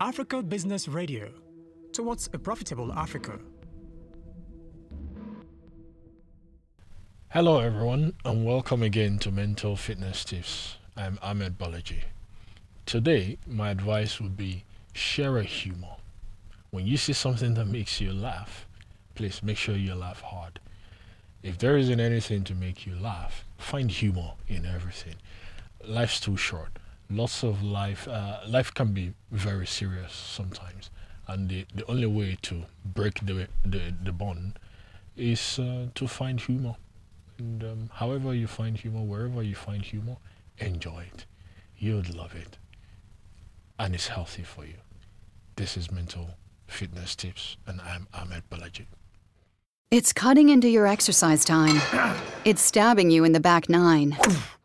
Africa Business Radio towards a profitable Africa. Hello, everyone, and welcome again to Mental Fitness Tips. I'm Ahmed Balaji. Today, my advice would be share a humor. When you see something that makes you laugh, please make sure you laugh hard. If there isn't anything to make you laugh, find humor in everything. Life's too short. Lots of life, uh, life can be very serious sometimes, and the, the only way to break the the, the bond is uh, to find humor. And um, however you find humor, wherever you find humor, enjoy it. You'd love it, and it's healthy for you. This is Mental Fitness Tips, and I'm Ahmed Balaji. It's cutting into your exercise time. It's stabbing you in the back nine.